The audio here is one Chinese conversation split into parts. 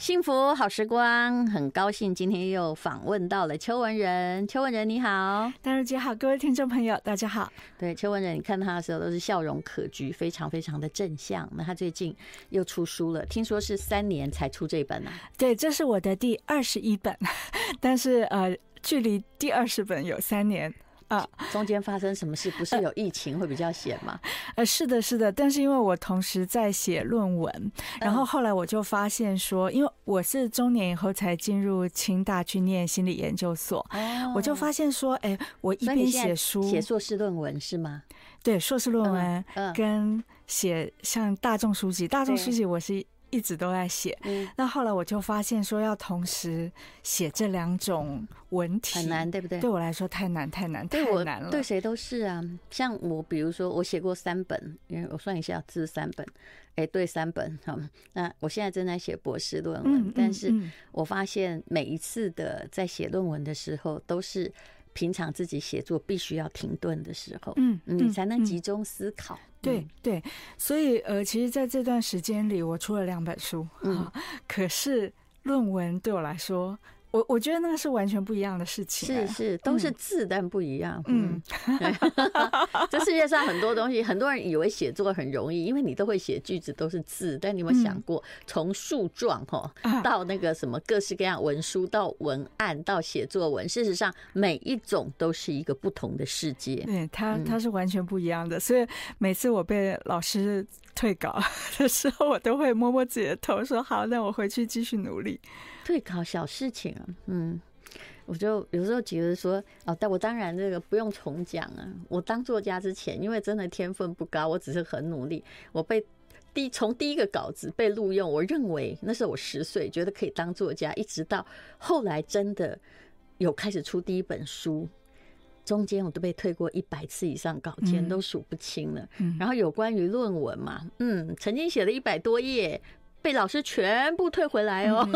幸福好时光，很高兴今天又访问到了邱文仁。邱文仁你好，淡如姐好，各位听众朋友大家好。对，邱文仁，你看他的时候都是笑容可掬，非常非常的正向。那他最近又出书了，听说是三年才出这本啊？对，这是我的第二十一本，但是呃，距离第二十本有三年。啊，中间发生什么事？不是有疫情会比较闲吗？呃，是的，是的。但是因为我同时在写论文，然后后来我就发现说，因为我是中年以后才进入清大去念心理研究所，我就发现说，哎，我一边写书，写硕士论文是吗？对，硕士论文跟写像大众书籍，大众书籍我是。一直都在写，那后来我就发现说要同时写这两种文体很难，对不对？对我来说太难，太难，太难了。对谁都是啊，像我，比如说我写过三本，因为我算一下字三本，哎，对，三本。好，那我现在正在写博士论文，但是我发现每一次的在写论文的时候都是。平常自己写作必须要停顿的时候，嗯，你才能集中思考。对对，所以呃，其实在这段时间里，我出了两本书，嗯，可是论文对我来说。我我觉得那个是完全不一样的事情，是是都是字，但不一样。嗯，这世界上很多东西，很多人以为写作很容易，因为你都会写句子，都是字。但你有没有想过，从树状哈到那个什么各式各样文书，到文案，到写作文，事实上每一种都是一个不同的世界。对，它它是完全不一样的。所以每次我被老师退稿 的时候，我都会摸摸自己的头，说好，那我回去继续努力。退稿小事情啊，嗯，我就有时候觉得说，哦，但我当然这个不用重讲啊。我当作家之前，因为真的天分不高，我只是很努力。我被第从第一个稿子被录用，我认为那时候我十岁，觉得可以当作家，一直到后来真的有开始出第一本书，中间我都被退过一百次以上稿件，都数不清了。然后有关于论文嘛，嗯，曾经写了一百多页。被老师全部退回来哦，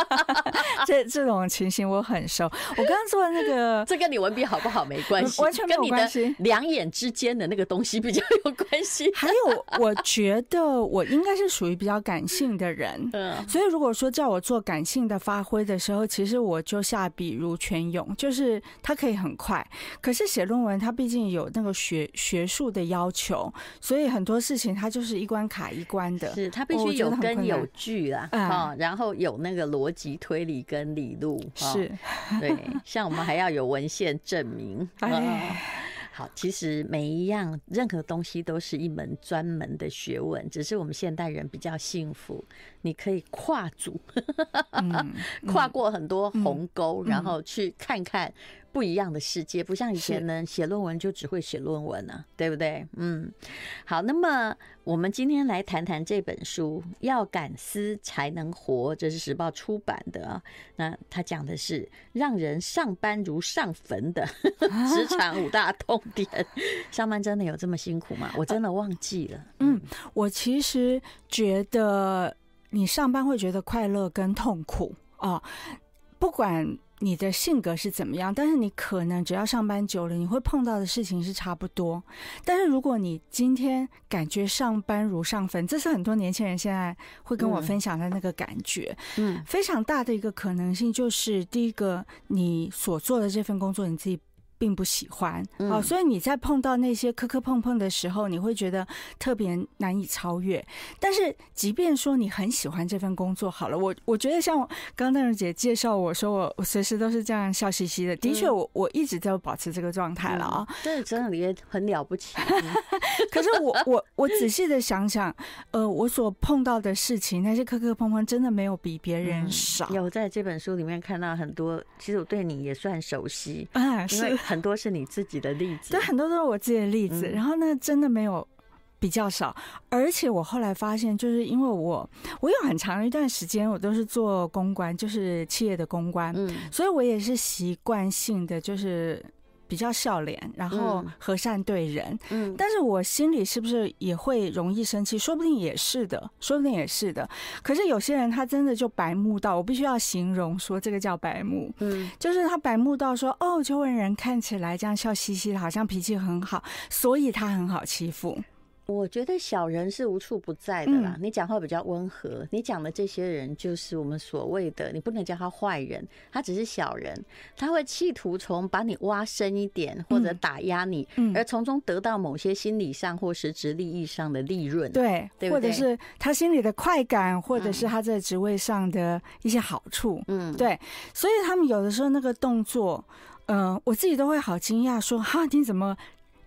这这种情形我很熟。我刚刚做的那个，这跟你文笔好不好没关系，完全没有关系。跟你的两眼之间的那个东西比较有关系。还有，我觉得我应该是属于比较感性的人，嗯，所以如果说叫我做感性的发挥的时候，其实我就下笔如泉涌，就是它可以很快。可是写论文，它毕竟有那个学学术的要求，所以很多事情它就是一关卡一关的，是它必须有。跟有据啦，啊，然后有那个逻辑推理跟理路，是。对，像我们还要有文献证明。好，其实每一样任何东西都是一门专门的学问，只是我们现代人比较幸福，你可以跨组，跨过很多鸿沟，然后去看看。不一样的世界，不像以前呢，写论文就只会写论文啊，对不对？嗯，好，那么我们今天来谈谈这本书《要敢思才能活》，这是时报出版的啊。那他讲的是让人上班如上坟的 职场五大痛点。上班真的有这么辛苦吗？我真的忘记了。嗯，我其实觉得你上班会觉得快乐跟痛苦啊，不管。你的性格是怎么样？但是你可能只要上班久了，你会碰到的事情是差不多。但是如果你今天感觉上班如上坟，这是很多年轻人现在会跟我分享的那个感觉。嗯，非常大的一个可能性就是，第一个，你所做的这份工作你自己。并不喜欢，好，所以你在碰到那些磕磕碰碰的时候，你会觉得特别难以超越。但是，即便说你很喜欢这份工作，好了，我我觉得像刚刚淡如姐介绍我说，我我随时都是这样笑嘻嘻的。的确，我我一直在保持这个状态了啊，这真的也很了不起。可是我我我仔细的想想，呃，我所碰到的事情，那些磕磕碰碰，真的没有比别人少。有在这本书里面看到很多，其实我对你也算熟悉啊，是。很多是你自己的例子，对，很多都是我自己的例子。然后呢，真的没有比较少，而且我后来发现，就是因为我我有很长一段时间我都是做公关，就是企业的公关，嗯，所以我也是习惯性的就是。比较笑脸，然后和善对人，嗯，嗯，但是我心里是不是也会容易生气？说不定也是的，说不定也是的。可是有些人他真的就白目到，我必须要形容说这个叫白目，嗯，就是他白目到说，哦，邱文人看起来这样笑嘻嘻的，好像脾气很好，所以他很好欺负。我觉得小人是无处不在的啦。嗯、你讲话比较温和，你讲的这些人就是我们所谓的，你不能叫他坏人，他只是小人，他会企图从把你挖深一点，或者打压你，嗯、而从中得到某些心理上或实质利益上的利润。对，对对或者是他心里的快感，或者是他在职位上的一些好处。嗯，对，所以他们有的时候那个动作，嗯、呃，我自己都会好惊讶，说哈，你怎么？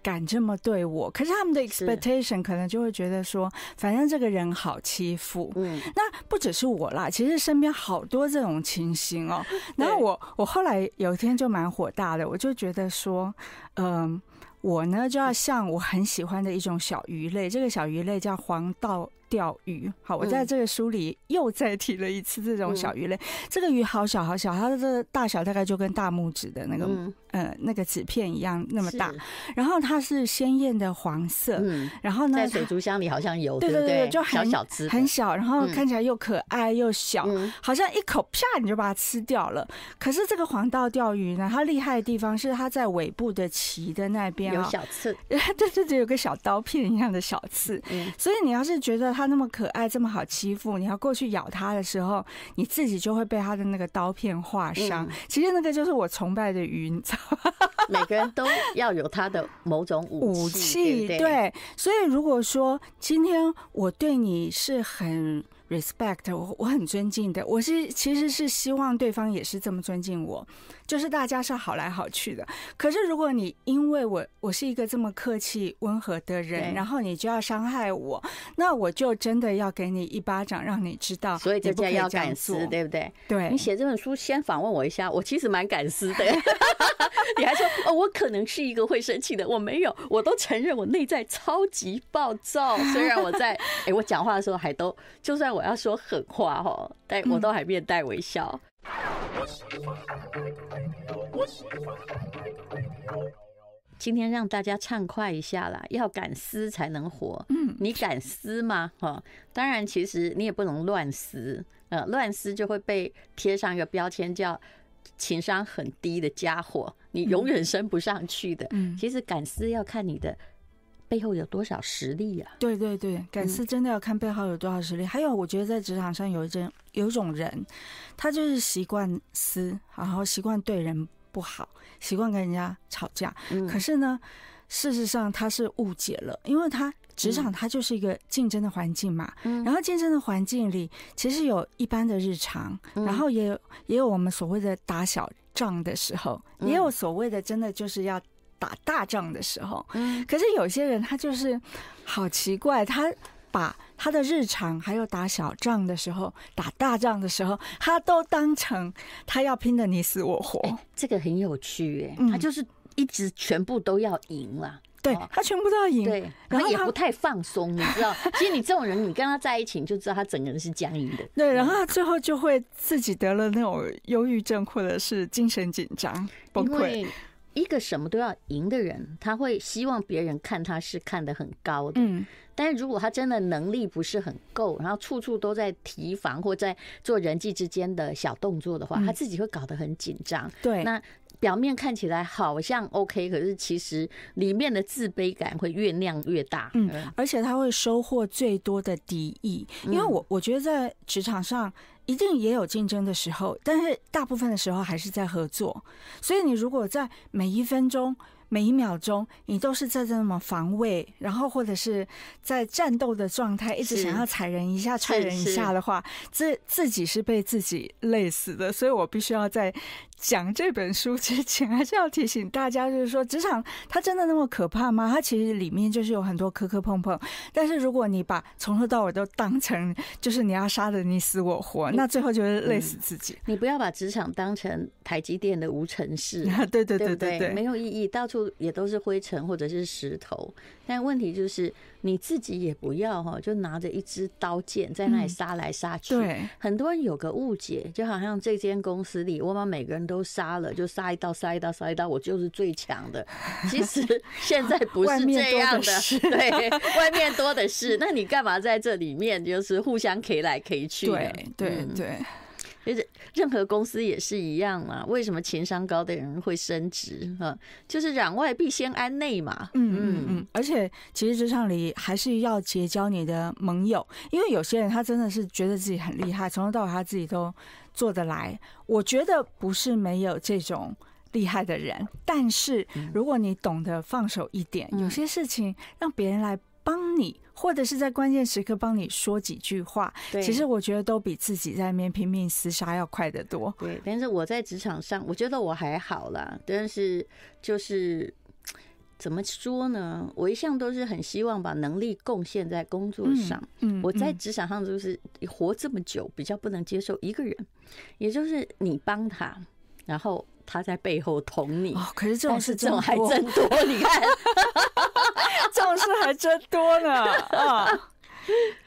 敢这么对我，可是他们的 expectation 可能就会觉得说，反正这个人好欺负。嗯，那不只是我啦，其实身边好多这种情形哦。然后我我后来有一天就蛮火大的，我就觉得说，嗯，我呢就要像我很喜欢的一种小鱼类，这个小鱼类叫黄道钓鱼。好，我在这个书里又再提了一次这种小鱼类。这个鱼好小好小，它的这个大小大概就跟大拇指的那个。呃，那个纸片一样那么大，然后它是鲜艳的黄色，嗯，然后呢，在水族箱里好像有，对对对，就很小小只，很小，然后看起来又可爱又小，嗯、好像一口啪你就把它吃掉了。可是这个黄道钓鱼呢，它厉害的地方是它在尾部的鳍的那边有小刺，对对对，有个小刀片一样的小刺。嗯，所以你要是觉得它那么可爱，这么好欺负，你要过去咬它的时候，你自己就会被它的那个刀片划伤。嗯、其实那个就是我崇拜的鱼，你知道吗？每个人都要有他的某种武器，对，对，所以如果说今天我对你是很 respect，我我很尊敬的，我是其实是希望对方也是这么尊敬我。就是大家是好来好去的，可是如果你因为我我是一个这么客气温和的人，然后你就要伤害我，那我就真的要给你一巴掌，让你知道。所以这叫要敢敢撕，对不对？对。你写这本书先访问我一下，我其实蛮敢撕的。你还说哦，我可能是一个会生气的，我没有，我都承认我内在超级暴躁。虽然我在 哎，我讲话的时候还都，就算我要说狠话哈，但我都还面带微笑。今天让大家畅快一下啦，要敢撕才能活。嗯，你敢撕吗？哈，当然，其实你也不能乱撕。呃，乱撕就会被贴上一个标签，叫情商很低的家伙，你永远升不上去的。嗯，其实敢思要看你的背后有多少实力啊。对对对，敢思真的要看背后有多少实力。还有，我觉得在职场上有一种有一种人，他就是习惯撕，然后习惯对人不好，习惯跟人家吵架。可是呢，事实上他是误解了，因为他。职场它就是一个竞争的环境嘛，嗯然后竞争的环境里，其实有一般的日常，然后也有也有我们所谓的打小仗的时候，也有所谓的真的就是要打大仗的时候。可是有些人他就是好奇怪，他把他的日常还有打小仗的时候、打大仗的时候，他都当成他要拼的你死我活。这个很有趣哎，他就是一直全部都要赢了。对，他全部都要赢，对，然后也不太放松，你知道？其实你这种人，你跟他在一起，你就知道他整个人是僵硬的。对，然后他最后就会自己得了那种忧郁症，或者是精神紧张崩溃。一个什么都要赢的人，他会希望别人看他是看得很高的。嗯，但是如果他真的能力不是很够，然后处处都在提防或在做人际之间的小动作的话，他自己会搞得很紧张。对，那。表面看起来好像 OK，可是其实里面的自卑感会越酿越大。嗯，而且他会收获最多的敌意，因为我我觉得在职场上一定也有竞争的时候，但是大部分的时候还是在合作。所以你如果在每一分钟，每一秒钟，你都是在这么防卫，然后或者是在战斗的状态，一直想要踩人一下、踹人一下的话，自自己是被自己累死的。所以我必须要在讲这本书之前，还是要提醒大家，就是说，职场它真的那么可怕吗？它其实里面就是有很多磕磕碰碰。但是如果你把从头到尾都当成就是你要杀的你死我活，那最后就是累死自己。嗯、你不要把职场当成台积电的无尘室，对对对对对，没有意义，到处也都是灰尘或者是石头。但问题就是你自己也不要哈，就拿着一支刀剑在那里杀来杀去。对，很多人有个误解，就好像这间公司里，我把每个人都杀了，就杀一刀，杀一刀，杀一刀，我就是最强的。其实 现在不是这样的，对，外面多的是。那你干嘛在这里面就是互相 K 来 K 去？对对对。就是任何公司也是一样嘛。为什么情商高的人会升职？哈，就是攘外必先安内嘛。嗯嗯嗯。而且，其实职场里还是要结交你的盟友，因为有些人他真的是觉得自己很厉害，从头到尾他自己都做得来。我觉得不是没有这种厉害的人，但是如果你懂得放手一点，有些事情让别人来帮你。或者是在关键时刻帮你说几句话，对，其实我觉得都比自己在那边拼命厮杀要快得多。对，但是我在职场上，我觉得我还好啦。但是就是怎么说呢？我一向都是很希望把能力贡献在工作上。嗯，我在职场上就是活这么久，比较不能接受一个人，也就是你帮他，然后他在背后捅你。哦，可是这种事这种还真多，你看。这种事还真多呢啊！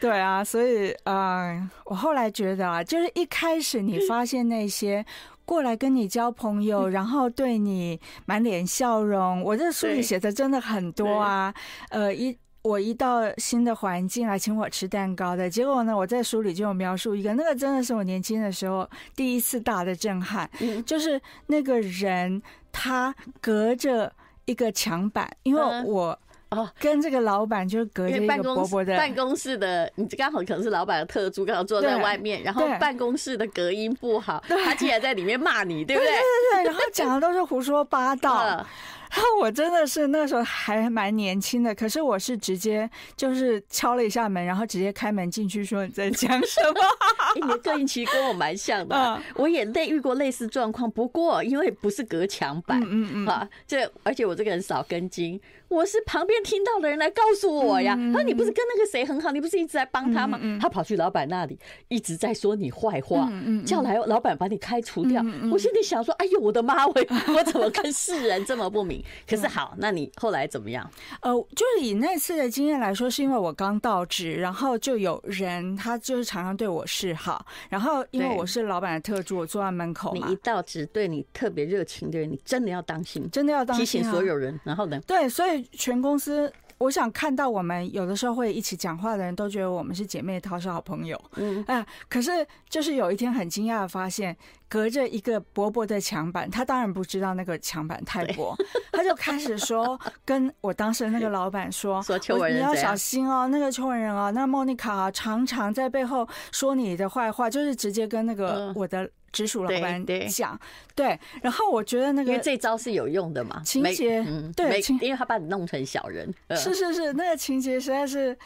对啊，所以嗯、呃，我后来觉得啊，就是一开始你发现那些过来跟你交朋友，然后对你满脸笑容，我这书里写的真的很多啊。呃，一我一到新的环境来请我吃蛋糕的结果呢，我在书里就有描述一个，那个真的是我年轻的时候第一次大的震撼，就是那个人他隔着一个墙板，因为我。哦，跟这个老板就是隔着一个薄薄的办公室的，你刚好可能是老板的特助，刚好坐在外面，然后办公室的隔音不好，他竟然在里面骂你，对不对？对对对，然后讲的都是胡说八道。然后我真的是那时候还蛮年轻的，可是我是直接就是敲了一下门，然后直接开门进去说，你在讲什么？你的个性其实跟我蛮像的，啊，我也类遇过类似状况，不过因为不是隔墙板，嗯嗯啊，这而且我这个人少根筋。我是旁边听到的人来告诉我呀，他说你不是跟那个谁很好，你不是一直在帮他吗？他跑去老板那里一直在说你坏话，叫来老板把你开除掉。我心里想说，哎呦我的妈，我我怎么跟世人这么不明？可是好，那你后来怎么样？呃，就是以那次的经验来说，是因为我刚到职，然后就有人他就是常常对我示好，然后因为我是老板的特助，我坐在门口。你一到职对你特别热情的人，你真的要当心，真的要当心，提醒所有人。然后呢？对，所以。全公司，我想看到我们有的时候会一起讲话的人都觉得我们是姐妹淘，是好朋友。嗯，哎，可是就是有一天很惊讶的发现，隔着一个薄薄的墙板，他当然不知道那个墙板太薄，他就开始说，跟我当时的那个老板说，说你要小心哦，那个邱文仁啊，那莫妮卡啊，常常在背后说你的坏话，就是直接跟那个我的。直属老板讲，对，然后我觉得那个，因为这招是有用的嘛，情节，嗯，对，因为他把你弄成小人，是是是，那个情节实在是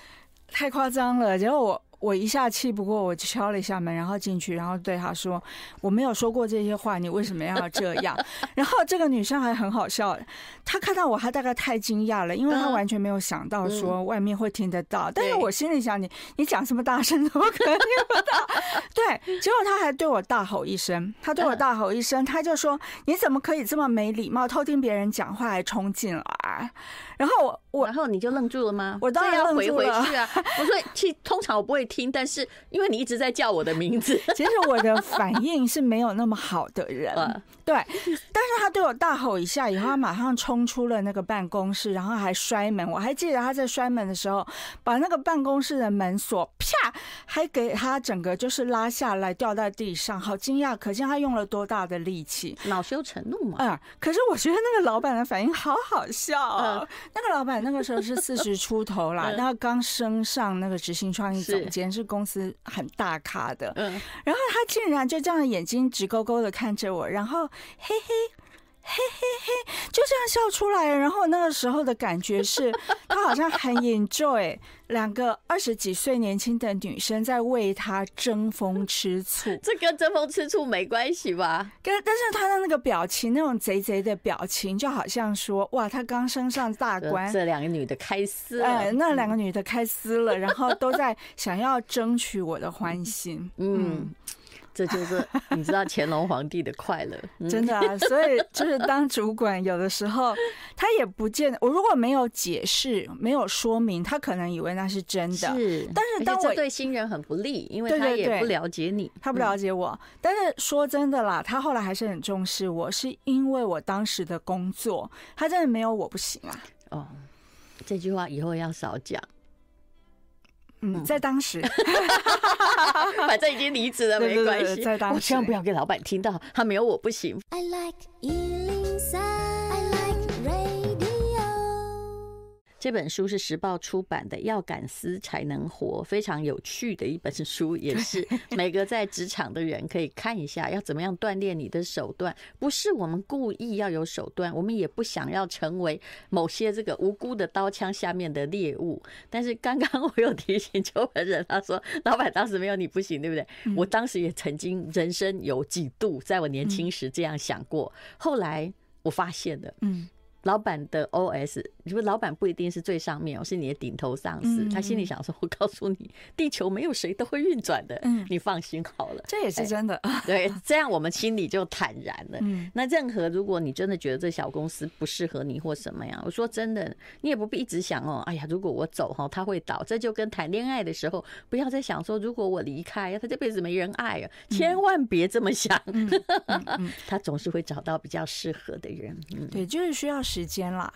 太夸张了，然后我。我一下气不过，我就敲了一下门，然后进去，然后对他说：“我没有说过这些话，你为什么要这样？” 然后这个女生还很好笑，她看到我，她大概太惊讶了，因为她完全没有想到说外面会听得到。但是我心里想，你你讲这么大声，怎么可能听不到？对，结果她还对我大吼一声，她对我大吼一声，她就说：“你怎么可以这么没礼貌，偷听别人讲话还冲进来？”然后我我然后你就愣住了吗？我当然要回回去啊！我说，其通常我不会听，但是因为你一直在叫我的名字，其实我的反应是没有那么好的人。对，但是他对我大吼一下以后，他马上冲出了那个办公室，然后还摔门。我还记得他在摔门的时候，把那个办公室的门锁啪，还给他整个就是拉下来掉在地上，好惊讶！可见他用了多大的力气，恼羞成怒嘛。嗯，可是我觉得那个老板的反应好好笑哦。那个老板那个时候是四十出头啦，然后刚升上那个执行创意总监，是公司很大咖的。嗯，然后他竟然就这样眼睛直勾勾的看着我，然后嘿嘿。嘿嘿嘿，就这样笑出来，然后那个时候的感觉是，他好像很 enjoy 两个二十几岁年轻的女生在为他争风吃醋。这跟争风吃醋没关系吧？跟但是他的那个表情，那种贼贼的表情，就好像说，哇，他刚升上大官，这两个女的开撕了，哎，那两个女的开撕了，然后都在想要争取我的欢心，嗯。嗯这就是你知道乾隆皇帝的快乐，嗯、真的啊！所以就是当主管，有的时候他也不见我如果没有解释、没有说明，他可能以为那是真的。是，但是当我对新人很不利，因为他也不了解你，他不了解我。但是说真的啦，他后来还是很重视我，是因为我当时的工作，他真的没有我不行啊。哦，这句话以后要少讲。嗯，在当时，反正已经离职了，没关系。在当时，我千万不要给老板听到，他没有我不行。I like 这本书是时报出版的，《要敢思才能活》，非常有趣的一本书，也是每个在职场的人可以看一下，要怎么样锻炼你的手段。不是我们故意要有手段，我们也不想要成为某些这个无辜的刀枪下面的猎物。但是刚刚 我有提醒邱本人，他说老板当时没有你不行，对不对？我当时也曾经人生有几度在我年轻时这样想过，后来我发现了，嗯。老板的 OS，你说老板不一定是最上面，我是你的顶头上司。他心里想说：“我告诉你，地球没有谁都会运转的，嗯你放心好了。”这也是真的。对，这样我们心里就坦然了。嗯那任何如果你真的觉得这小公司不适合你或什么呀，我说真的，你也不必一直想哦，哎呀，如果我走哈，他会倒。这就跟谈恋爱的时候，不要再想说，如果我离开，他这辈子没人爱啊，千万别这么想。他总是会找到比较适合的人。对，就是需要。时间啦。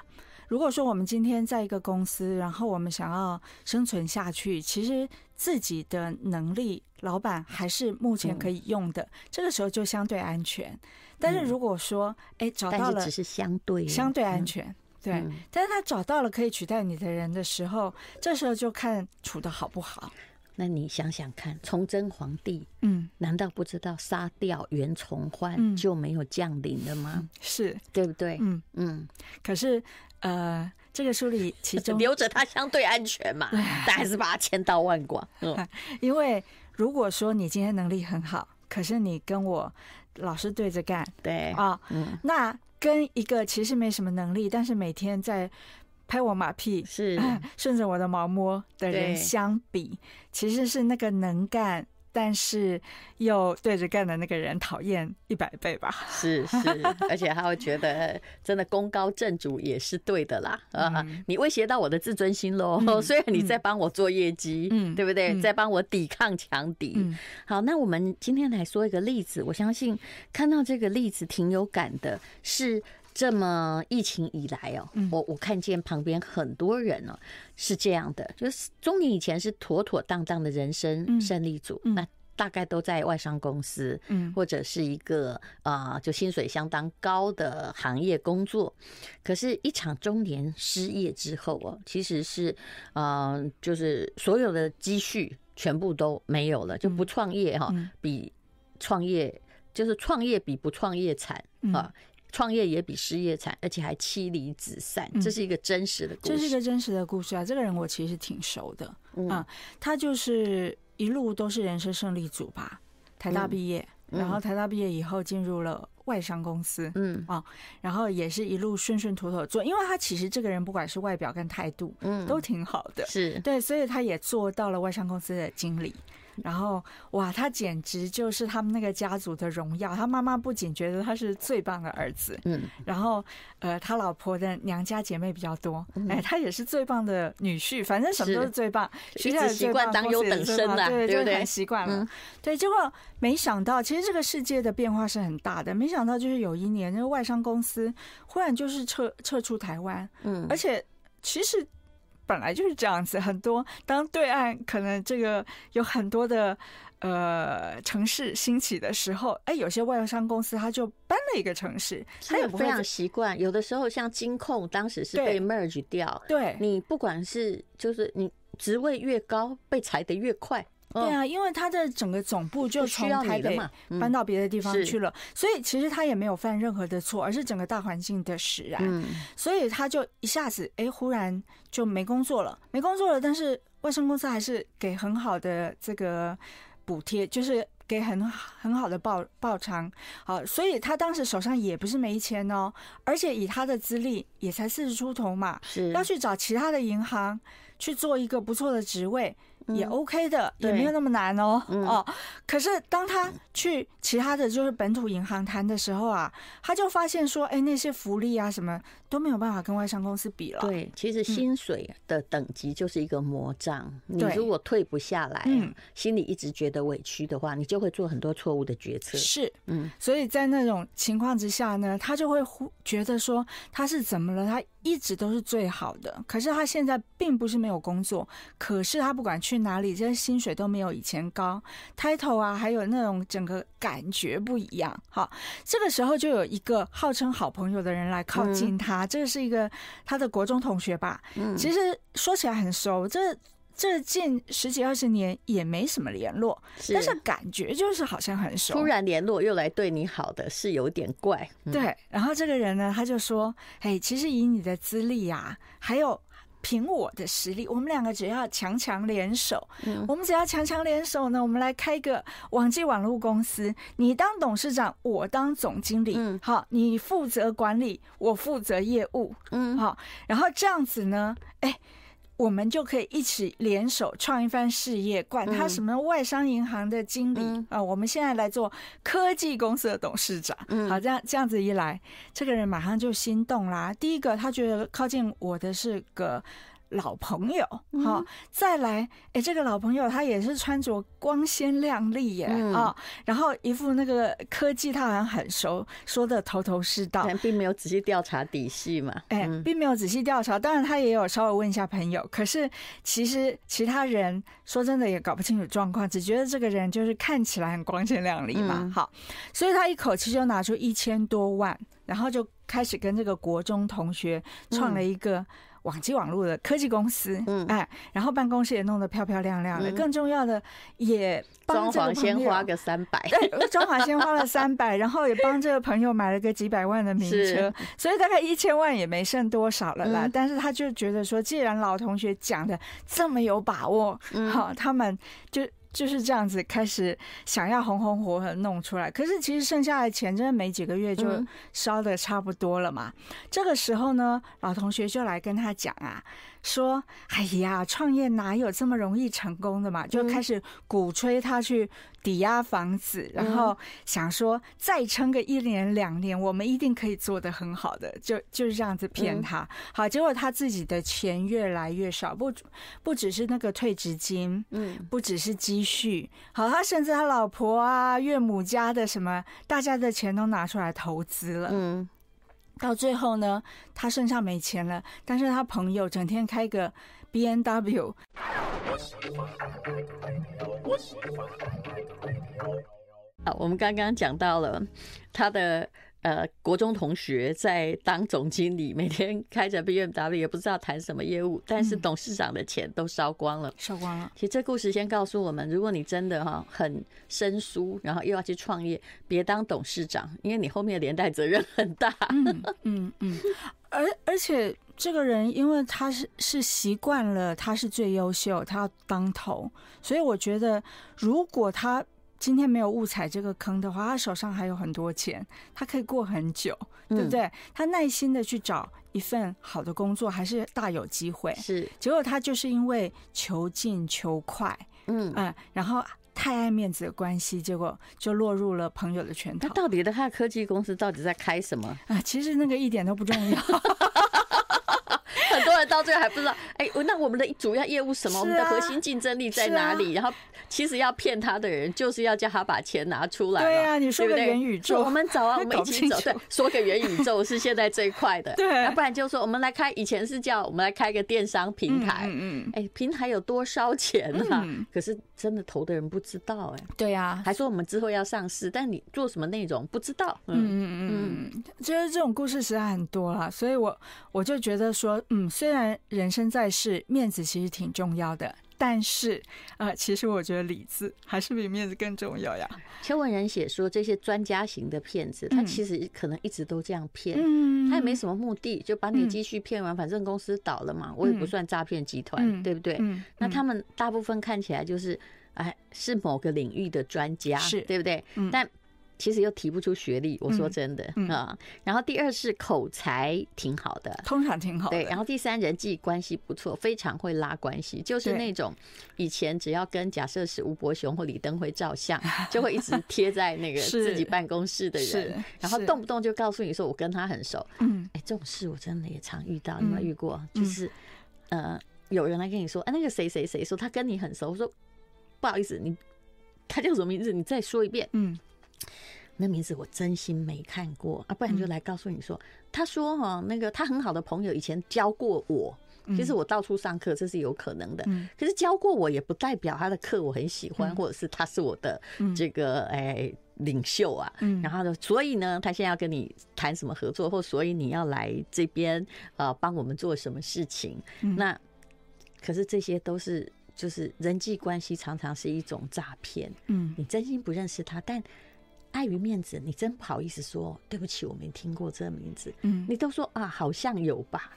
如果说我们今天在一个公司，然后我们想要生存下去，其实自己的能力，老板还是目前可以用的，这个时候就相对安全。但是如果说，哎，找到了，只是相对相对安全，对。但是他找到了可以取代你的人的时候，这时候就看处的好不好。那你想想看，崇祯皇帝，嗯，难道不知道杀掉袁崇焕就没有将领了吗？嗯、是对不对？嗯嗯。可是，呃，这个书里其中 留着他相对安全嘛，但还是把他千刀万剐。嗯，因为如果说你今天能力很好，可是你跟我老是对着干，对啊，嗯，那跟一个其实没什么能力，但是每天在。拍我马屁是 顺着我的毛摸的人相比，其实是那个能干但是又对着干的那个人讨厌一百倍吧？是是，而且他会觉得真的功高震主也是对的啦啊！你威胁到我的自尊心喽，虽然你在帮我做业绩，嗯，对不对？在帮我抵抗强敌。好，那我们今天来说一个例子，我相信看到这个例子挺有感的，是。这么疫情以来哦，我我看见旁边很多人哦是这样的，就是中年以前是妥妥当当的人生胜利组，那大概都在外商公司，或者是一个啊就薪水相当高的行业工作。可是，一场中年失业之后哦，其实是嗯，就是所有的积蓄全部都没有了，就不创业哈，比创业就是创业比不创业惨啊。创业也比失业惨，而且还妻离子散，这是一个真实的故事。这是一个真实的故事啊！这个人我其实挺熟的，嗯，他就是一路都是人生胜利组吧，台大毕业，然后台大毕业以后进入了外商公司，嗯。啊，然后也是一路顺顺妥妥做，因为他其实这个人不管是外表跟态度，嗯，都挺好的，是。对，所以他也做到了外商公司的经理。然后哇，他简直就是他们那个家族的荣耀。他妈妈不仅觉得他是最棒的儿子，嗯，然后呃，他老婆的娘家姐妹比较多，哎，他也是最棒的女婿。反正什么都是最棒，学校习惯当优等生了，对对对，很习惯了。对，结果没想到，其实这个世界的变化是很大的。没想到就是有一年，那个外商公司忽然就是撤撤出台湾，嗯，而且其实。本来就是这样子，很多当对岸可能这个有很多的呃城市兴起的时候，哎，有些外商公司他就搬了一个城市，他也非常习惯。有的时候像金控当时是被 merge 掉，对，你不管是就是你职位越高，被裁得越快。对啊，因为他的整个总部就从台北搬到别的地方去了，所以其实他也没有犯任何的错，而是整个大环境的使然。所以他就一下子哎，忽然就没工作了，没工作了。但是外商公司还是给很好的这个补贴，就是给很很好的报报偿。好，所以他当时手上也不是没钱哦，而且以他的资历也才四十出头嘛，是要去找其他的银行去做一个不错的职位。也 OK 的，也没有那么难哦。哦，可是当他去其他的就是本土银行谈的时候啊，他就发现说，哎，那些福利啊什么都没有办法跟外商公司比了。对，其实薪水的等级就是一个魔杖，你如果退不下来，心里一直觉得委屈的话，你就会做很多错误的决策。是，嗯，所以在那种情况之下呢，他就会忽觉得说他是怎么了，他一直都是最好的。可是他现在并不是没有工作，可是他不管去哪里，这些薪水都没有以前高，title 啊，还有那种整个感觉不一样。好，这个时候就有一个号称好朋友的人来靠近他，嗯、这个是一个他的国中同学吧？嗯，其实说起来很熟，这。这近十几二十年也没什么联络，是但是感觉就是好像很熟。突然联络又来对你好的是有点怪。嗯、对，然后这个人呢，他就说：“哎，其实以你的资历啊，还有凭我的实力，我们两个只要强强联手，嗯、我们只要强强联手呢，我们来开个网际网络公司，你当董事长，我当总经理，嗯，好，你负责管理，我负责业务，嗯，好，然后这样子呢，哎。”我们就可以一起联手创一番事业，管他什么外商银行的经理、嗯、啊！我们现在来做科技公司的董事长。嗯、好，这样这样子一来，这个人马上就心动啦。第一个，他觉得靠近我的是个。老朋友，好，再来，哎、欸，这个老朋友他也是穿着光鲜亮丽耶，啊、嗯。哦，然后一副那个科技他好像很熟，说的头头是道，但并没有仔细调查底细嘛，哎、欸，并没有仔细调查，当然他也有稍微问一下朋友，可是其实其他人说真的也搞不清楚状况，只觉得这个人就是看起来很光鲜亮丽嘛，嗯、好，所以他一口气就拿出一千多万，然后就开始跟这个国中同学创了一个。网际网络的科技公司，嗯，哎，然后办公室也弄得漂漂亮亮的，嗯、更重要的也装潢先花个三百，对，装潢先花了三百，然后也帮这个朋友买了个几百万的名车，所以大概一千万也没剩多少了啦。嗯、但是他就觉得说，既然老同学讲的这么有把握，嗯，好，他们就。就是这样子开始想要红红火火弄出来，可是其实剩下的钱真的没几个月就烧的差不多了嘛。这个时候呢，老同学就来跟他讲啊。说：“哎呀，创业哪有这么容易成功的嘛？”就开始鼓吹他去抵押房子，嗯、然后想说再撑个一年两年，我们一定可以做得很好的，就就是这样子骗他。嗯、好，结果他自己的钱越来越少，不不只是那个退职金，嗯，不只是积蓄，好，他甚至他老婆啊、岳母家的什么，大家的钱都拿出来投资了，嗯。到最后呢，他身上没钱了，但是他朋友整天开个 B N W。啊，我们刚刚讲到了他的。呃，国中同学在当总经理，每天开着 BMW，也不知道谈什么业务，但是董事长的钱都烧光了，烧光了。其实这故事先告诉我们，如果你真的哈很生疏，然后又要去创业，别当董事长，因为你后面连带责任很大。嗯嗯嗯，而而且这个人，因为他是是习惯了，他是最优秀，他要当头，所以我觉得如果他。今天没有误踩这个坑的话，他手上还有很多钱，他可以过很久，对不对？嗯、他耐心的去找一份好的工作，还是大有机会。是，结果他就是因为求进求快，嗯嗯，然后太爱面子的关系，结果就落入了朋友的圈套。那到底的他的科技公司到底在开什么啊？其实那个一点都不重要。到最后还不知道，哎，那我们的主要业务什么？我们的核心竞争力在哪里？然后。其实要骗他的人，就是要叫他把钱拿出来。对啊，你说个元宇宙，我们走啊，我们一起走。对，说个元宇宙是现在最快的。对，要不然就说我们来开，以前是叫我们来开个电商平台。嗯嗯。哎，平台有多烧钱啊？可是真的投的人不知道哎。对啊，还说我们之后要上市，但你做什么内容不知道。嗯嗯嗯。就是这种故事实在很多了，所以我我就觉得说，嗯，虽然人生在世，面子其实挺重要的。但是，呃，其实我觉得里子还是比面子更重要呀。邱文仁写说，这些专家型的骗子，他其实可能一直都这样骗，嗯、他也没什么目的，就把你继续骗完，反正公司倒了嘛，我也不算诈骗集团，嗯、对不对？嗯、那他们大部分看起来就是，哎，是某个领域的专家，是对不对？嗯、但其实又提不出学历，我说真的啊、嗯嗯。然后第二是口才挺好的，通常挺好的。对，然后第三人际关系不错，非常会拉关系，就是那种以前只要跟假设是吴伯雄或李登辉照相，就会一直贴在那个 自己办公室的人，然后动不动就告诉你说我跟他很熟。嗯，哎，这种事我真的也常遇到，你有没有遇过？就是呃，有人来跟你说，哎，那个谁谁谁说他跟你很熟，我说不好意思，你他叫什么名字？你再说一遍。嗯。那名字我真心没看过啊，不然就来告诉你说，他说哈，那个他很好的朋友以前教过我。其实我到处上课，这是有可能的。可是教过我，也不代表他的课我很喜欢，或者是他是我的这个哎领袖啊。然后呢，所以呢，他现在要跟你谈什么合作，或所以你要来这边呃帮我们做什么事情。那可是这些都是就是人际关系，常常是一种诈骗。嗯，你真心不认识他，但碍于面子，你真不好意思说对不起，我没听过这个名字。嗯，你都说啊，好像有吧。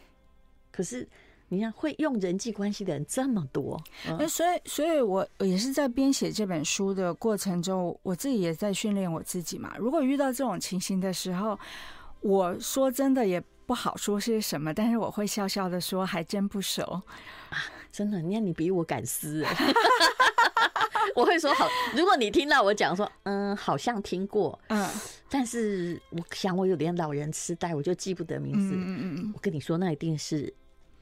可是。你看，会用人际关系的人这么多，哎，所以，所以我也是在编写这本书的过程中，我自己也在训练我自己嘛。如果遇到这种情形的时候，我说真的也不好说些什么，但是我会笑笑的说，还真不熟啊，真的，你看你比我敢撕，我会说好。如果你听到我讲说，嗯，好像听过，嗯，但是我想我有点老人痴呆，我就记不得名字。嗯嗯嗯，我跟你说，那一定是。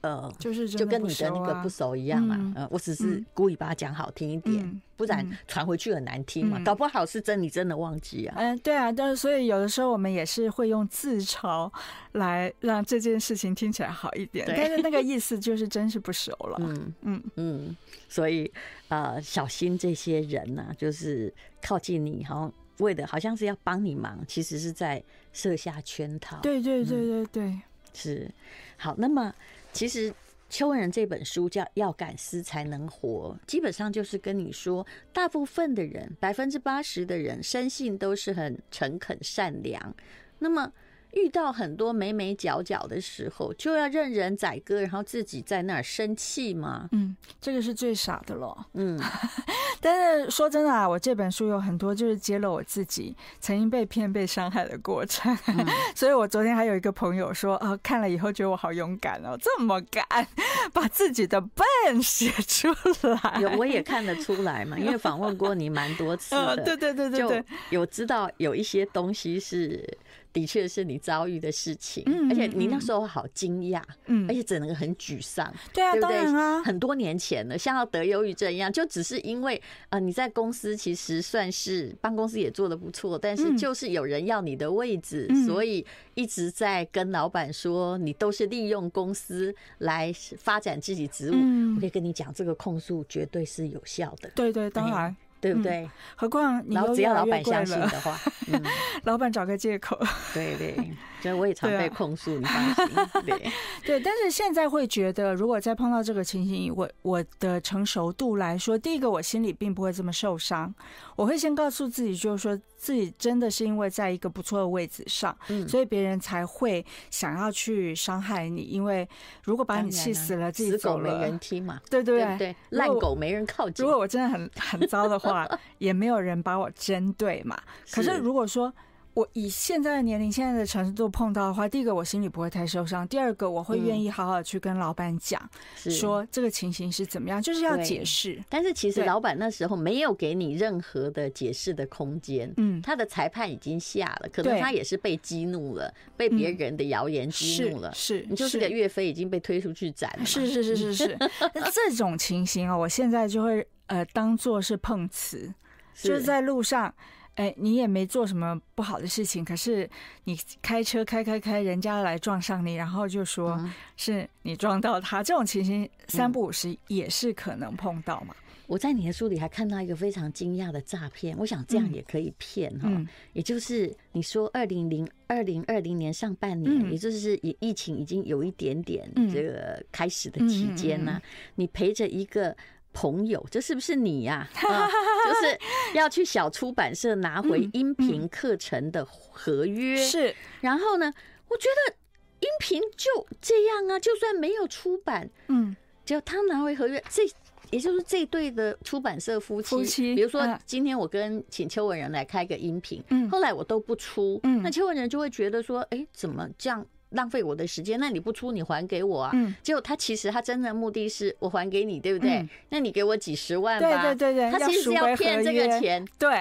呃，就是就跟你的那个不熟一样嘛。呃，我只是故意把它讲好听一点，不然传回去很难听嘛。搞不好是真，你真的忘记啊。嗯，对啊，但是所以有的时候我们也是会用自嘲来让这件事情听起来好一点，但是那个意思就是真是不熟了。嗯嗯嗯，所以呃，小心这些人呢，就是靠近你，好像为的好像是要帮你忙，其实是在设下圈套。对对对对对，是好。那么。其实秋人这本书叫《要敢思才能活》，基本上就是跟你说，大部分的人，百分之八十的人，生性都是很诚恳善良。那么。遇到很多眉眉角角的时候，就要任人宰割，然后自己在那儿生气吗？嗯，这个是最傻的了。嗯，但是说真的啊，我这本书有很多就是揭露我自己曾经被骗、被伤害的过程。嗯、所以我昨天还有一个朋友说，啊，看了以后觉得我好勇敢哦，这么敢 把自己的笨写出来。有，我也看得出来嘛，因为访问过你蛮多次的。对对对对对，有知道有一些东西是。的确是你遭遇的事情，而且你那时候好惊讶，嗯，而且整个很沮丧，对啊，当然啊，很多年前了，像要得忧郁症一样，就只是因为呃你在公司其实算是办公室也做的不错，但是就是有人要你的位置，所以一直在跟老板说你都是利用公司来发展自己职务。我可以跟你讲，这个控诉绝对是有效的，对对，当然。对不对？何况你只要老板相信的话，嗯、老板找个借口。对 对，所以我也常被控诉，你放心。对对，但是现在会觉得，如果再碰到这个情形，我我的成熟度来说，第一个我心里并不会这么受伤。我会先告诉自己，就是说自己真的是因为在一个不错的位置上，所以别人才会想要去伤害你。因为如果把你气死了，自己走了，死狗没人踢嘛。对对对，烂狗没人靠近。如果我真的很 很糟的。话也没有人把我针对嘛。可是如果说我以现在的年龄、现在的成熟度碰到的话，第一个我心里不会太受伤，第二个我会愿意好好去跟老板讲，说这个情形是怎么样，就是要解释。但是其实老板那时候没有给你任何的解释的空间，嗯，他的裁判已经下了，可能他也是被激怒了，被别人的谣言激怒了，是你就是个岳飞已经被推出去斩了，是是是是是，这种情形啊，我现在就会。呃，当做是碰瓷，就是在路上，哎，你也没做什么不好的事情，可是你开车开开开，人家来撞上你，然后就说是你撞到他，这种情形三不五时也是可能碰到嘛。我在你的书里还看到一个非常惊讶的诈骗，我想这样也可以骗哈，也就是你说二零零二零二零年上半年，也就是疫疫情已经有一点点这个开始的期间呢，你陪着一个。朋友，这是不是你呀？啊，就是要去小出版社拿回音频课程的合约。是，然后呢，我觉得音频就这样啊，就算没有出版，嗯，只要他拿回合约，这也就是这对的出版社夫妻。夫妻，比如说今天我跟请邱文仁来开个音频，嗯，后来我都不出，嗯，那邱文仁就会觉得说，哎，怎么这样？浪费我的时间，那你不出，你还给我啊？嗯，结果他其实他真的目的是我还给你，对不对？那你给我几十万吧。对对对对，他其实是要骗这个钱。对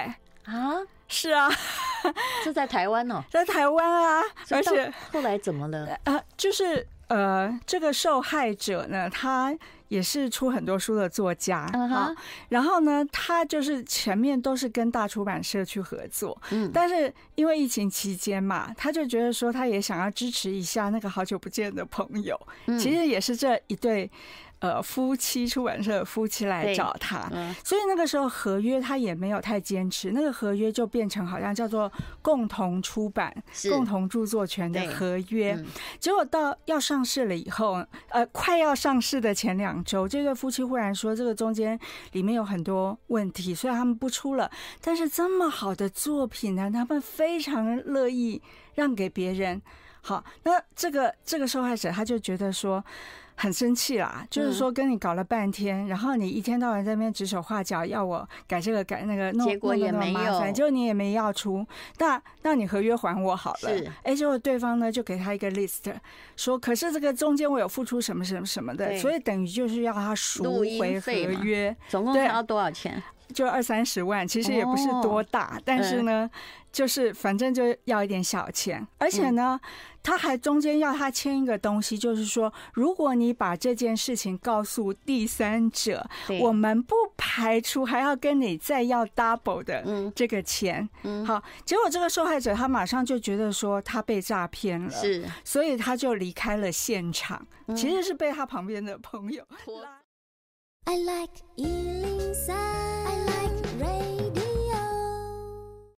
啊，是啊，这在台湾哦，在台湾啊，而且后来怎么了？啊，就是呃，这个受害者呢，他也是出很多书的作家，嗯哼，然后呢，他就是前面都是跟大出版社去合作，嗯，但是因为疫情期间嘛，他就觉得说他也想要支持一下那个好久不见的朋友，嗯，其实也是这一对。呃，夫妻出版社的夫妻来找他，嗯，所以那个时候合约他也没有太坚持，那个合约就变成好像叫做共同出版、共同著作权的合约。嗯、结果到要上市了以后，呃，快要上市的前两周，这对夫妻忽然说这个中间里面有很多问题，所以他们不出了。但是这么好的作品呢，他们非常乐意让给别人。好，那这个这个受害者他就觉得说。很生气啦，就是说跟你搞了半天，嗯、然后你一天到晚在那边指手画脚，要我改这个改那个，弄结果也没有，反正你也没要出，那那你合约还我好了。是，哎，结果对方呢就给他一个 list，说可是这个中间我有付出什么什么什么的，所以等于就是要他赎回合约，总共要多少钱？就二三十万，其实也不是多大，哦、但是呢。嗯就是反正就要一点小钱，而且呢，他还中间要他签一个东西，就是说，如果你把这件事情告诉第三者，我们不排除还要跟你再要 double 的这个钱。嗯好，结果这个受害者他马上就觉得说他被诈骗了，是，所以他就离开了现场，其实是被他旁边的朋友拉。I like Ealing sun. I like radio.